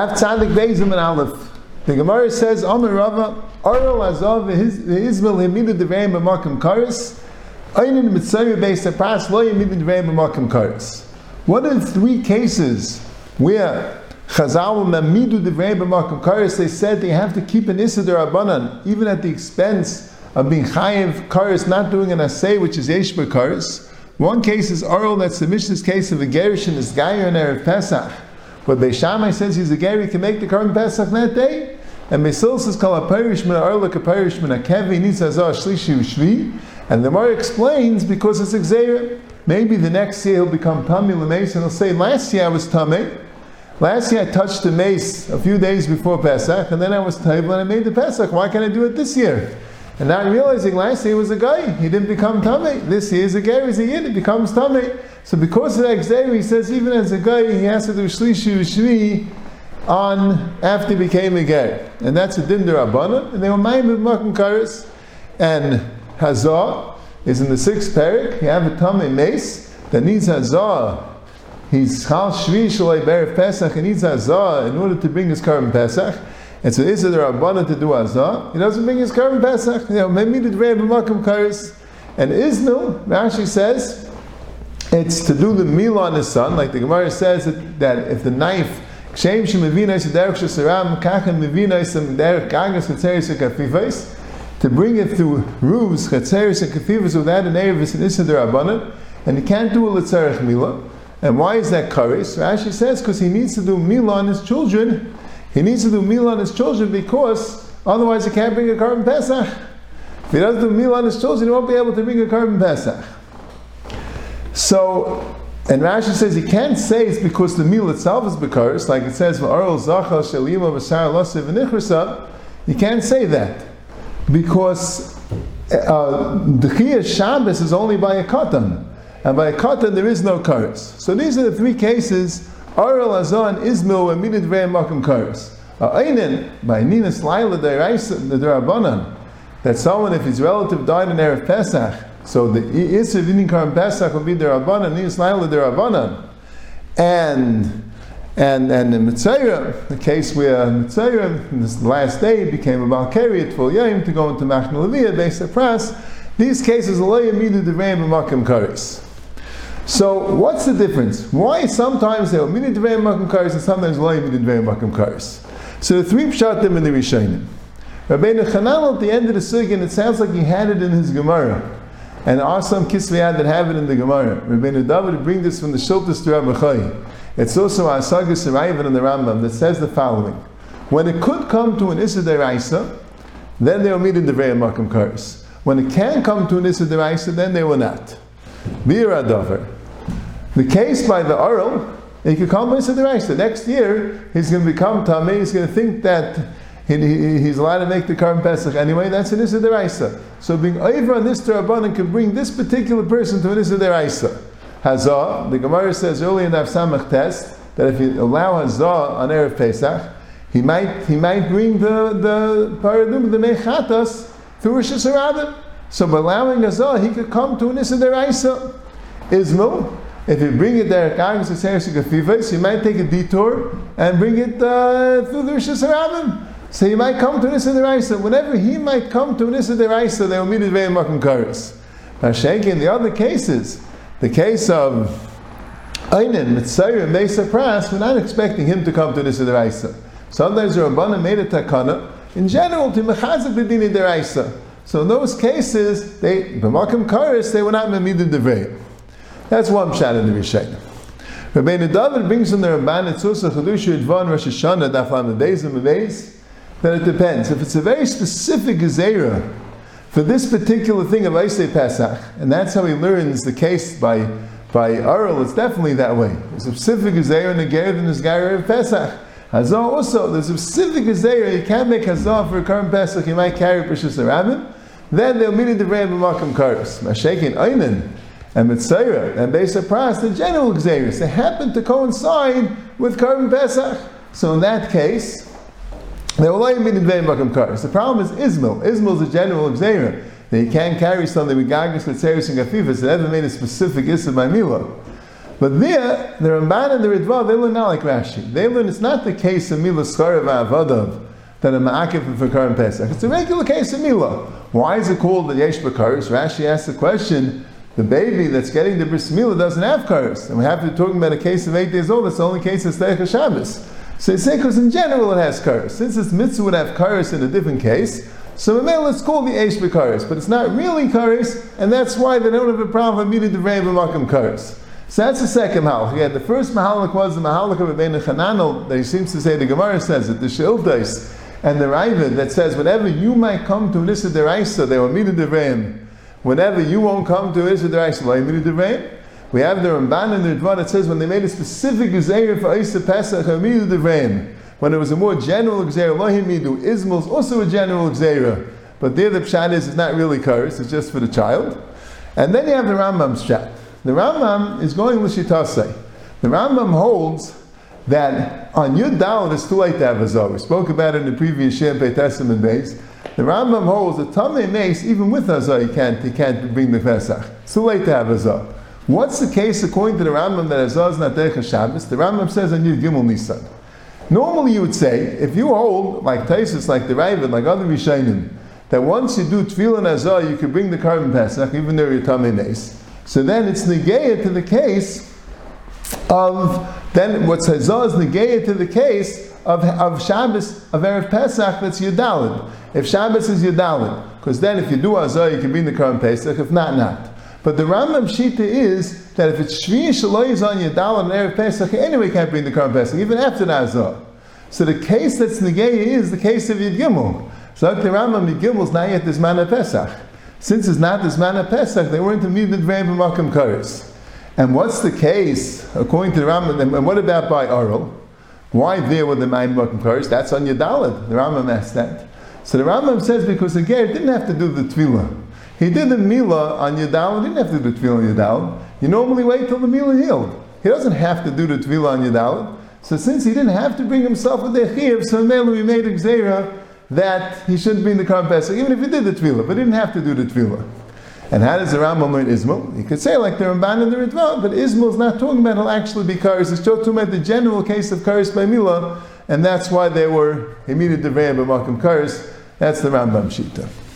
Have tzaddik beizim and aleph. The Gemara says, Amar Rava, Arel Azav Izmel Hemidu Deveim B'Makim Karis, Einin Mitzayir Beis Apras Lo Yemidu Deveim B'Makim Karis. What are the three cases where Chazal Mamidu Deveim B'Makim Karis, they said they have to keep an Isidar Abanan, even at the expense of being Chayiv Karis, not doing an Asay, which is Yesh Karis. One case is Arel, that's the Mishnah's case of a Gerish and his Gayer and Erev Pesach. But Beishamai says he's a Gary, he can make the current Pesach that day. And Mesil says, Kal Aparish Min Arlik Aparish Min Akevi Nitzazah Shlishi Ushvi. And the Gemara explains because it's Xera. Maybe the next year he'll become Tami Lemeis and he'll say, Last year I was Tame. Last year I touched the mace a few days before Pesach, and then I was Table and I made the Pesach. Why can't I do it this year? And now I'm realizing last year he was a guy, he didn't become tummy. This year is a guy, he's a Yid, he becomes tummy. So because of that Xer, he says even as a guy, he has to do Shlishu Shvi on after he became a guy. And that's a Dinder Abana. And they were Maim of Makkam Karis. And Hazah is in the sixth parak. You have a tummy mace that needs Hazah. He's Chal Shvi Shalai Berev Pesach and needs Hazah in order to bring his Karban Pesach. And so is it a Rabbana to do Hazah? He doesn't bring his Karban Pesach. You know, maybe the Rebbe Makkam Karis. And Isnu, Rashi says, it's to do the meal on his son, like the Gemara says that, that if the knife Shem shemivina derech shesaram kachem mivina some derech gagas chetzeris kafifais to bring it through roofs chetzeris and kafifas without an ervis and issa derabanan, and he can't do a letzerech mila. And why is that kares? Rashi says because he needs to do mila on his children. He needs to do mila on his children because otherwise he can't bring a Karban pesach. If he doesn't do mila on his children, he won't be able to bring a Karban pesach. So, and Rashi says he can't say it's because the meal itself is bekaris, like it says. You can't say that because uh, the chiyah Shabbos is only by a katan, and by a katan there is no karis. So these are the three cases: aral azan, ismil, and minid ve'em makom karis. Ainin by ninas laila derabanan that someone if his relative died in erev Pesach so the Isra Vinin Karam Pesach will be the Rabbanan, Nis Laila the Rabbanan. And and and the Mitzayra, the case where Mitzayra, this last day, became a Balkari at Yom to go into Machna Leviyah, based on press, these cases are Yamidu Devayim Makim Karis. So what's the difference? Why sometimes they are Mini Devayim Makim Karis and sometimes Lo Yamidu Devayim Makim Karis? So the three pshatim in the Rishonim. Rabbeinu Chananel at the end of the Sugin, it sounds like he had it in his Gemara. And there are some kisviyad that have it in the Gemara. Rabbeinu David bring this from the Shultas to Rabbi. It's also a Asagis Raivan in the Rambam that says the following. When it could come to an Issa Deraisa, then they will meet in the very Makam Kars. When it can come to an Issa Deraisa, then they will not. Bira Dover. The case by the Oral, he could come Issa Deraisa. Next year, he's going to become Tameh, he's going to think that he, he, he's allowed to make the Karban pesach anyway. That's an issa deraisa. So being over on this rabbanon can bring this particular person to an issa deraisa. Hazah, the Gemara says earlier in the Samach test that if you allow hazah on erev pesach, he might he might bring the the paradigm the mechatas through Rosh Hashanah. So by allowing hazah, he could come to an issa deraisa. Ismo, if you bring it there, he might take a detour and bring it uh, through the Rosh Hashanah. So he might come to Nisa Deraisa. Whenever he might come to Nisa Deraisa, they will meet at Ve'im Makim Karis. Now, in the other cases, the case of Einin, Mitzayir, and Mesa Pras, we're not expecting him to come to Nisa Deraisa. Sometimes the Rabbana made a takana, in general, to Mechazik the Dini Deraisa. So in those cases, they, B'Makim Karis, they were not Memid Devrei. That's one shot in the Rishonim. Rabbeinu David brings in the Ramban Etzusa Chadusha Idvan Rosh Hashanah Daf and Beis then it depends. If it's a very specific Gezerah for this particular thing of Isay Pesach, and that's how he learns the case by by Arel, it's definitely that way. There's a specific Gezerah and a Ger than there's Ger of Pesach. Hazah also, there's a specific Gezerah, you can't make Hazah for a current Pesach, you might carry Precious Rabbin. Then they'll meet in the Ram Makam Karis. Mashakin Einan and Mitzayra and Beis Pras, the general Gezerahs, they happen to coincide with Karban Pesach. So in that case, they will only in vain makam karis. The problem is Ismail. Ismail is a general examiner. They can't carry something with gagas, letzeris, and gafifas. It never made a specific issa by mila. But there, the Ramban and the Ritva, they learn not like Rashi. They learn it's not the case of Mila Skarav Avadav that a Ma'akif for Karim Pesach. It's a regular case of Mila. Why is it called the Yesh Bakaris? Rashi asks the question, the baby that's getting the bris milah doesn't have karis. And we have to be talking about a case of eight days old, that's the only case of Steicha Shabbos. So because in general it has karis. Since this mitzvah would have karis in a different case, so Mamel it's called the Eish B'karis, but it's not really karis, and that's why they don't have a problem meeting the Reim B'makam karis. So that's the second mahalik. Again, the first mahalik was the mahalik of Rabbeinu Chananel, that he seems to say, the Gemara says it, the Sheiltais, and the Ravid that says, whenever you might come to Nisa Deraisa, they will meet the Reim. Whenever you won't come to meet the Reim. We have the Ramban and the Ritva that says when they made a specific Gezeir for Isa Pesach, the Reim. When it was a more general Gezeir, Lohim Midu, Ismail's also a general Gezeir. But there the Pshat is, it's not really Karis, it's just for the child. And then you have the Rambam's Pshat. The Rambam is going with Lishitasei. The Rambam holds that on Yud Dalit it's too late to have a Zohar. We spoke about it in the previous Shem Testament base. The Rambam holds that Tamei Mace, even with Zohar, he can't, he can't bring the Pesach. It's too late to have a What's the case according to the Rambam that a is not Derech Shabbos? The Rambam says on Yud Gimel Nisan. Normally you would say, if you hold, like Taisus, like the Ravid, like other Rishonim, that once you do Tefillah and Azah, you can bring the Karban Pesach, even though you're Tamei Mace. So then it's negated to the case of then what's Hazah is negated to the case of, of Shabbos of Erev Pesach that's Yudalid. If Shabbos is Yudalid, because then if you do Azah, you can be in the current Pesach. If not, not. But the Rambam Shita is that if it's Shvi Shaloi is on Yudalid and Erev Pesach, anyway can't be in the current Pesach even after the. So the case that's negated is the case of Gimel. So the Rambam Gimel is not yet this man of Pesach. Since it's not this man of Pesach, they weren't to meet the Dvaim B'Makam Karis. And what's the case, according to the Rambam, and what about by Oral? Why there were the Maim B'Makam Karis? That's on Yadalad. The Rambam asked that. So the Rambam says because the Ger didn't have to do the Tvilah. He did the Mila on Yadal, he didn't have to do the Tvilah on Yadal. You normally wait till the Mila healed. He doesn't have to do the Tvilah on Yadal. So since he didn't have to bring himself with the Chiv, so Mela we made a that he shouldn't be in the Karm Pesach, even if he did the Tvilah, but he didn't have to do the Tvilah. And how does the Rambam learn Ismail? He could say like the Ramban and the Ritva, but is not talking about he'll actually be Karis. It's talking about the general case of Karis by Mila, and that's why they were immediate Devrei B'Makam Karis. That's the Rambam Shita.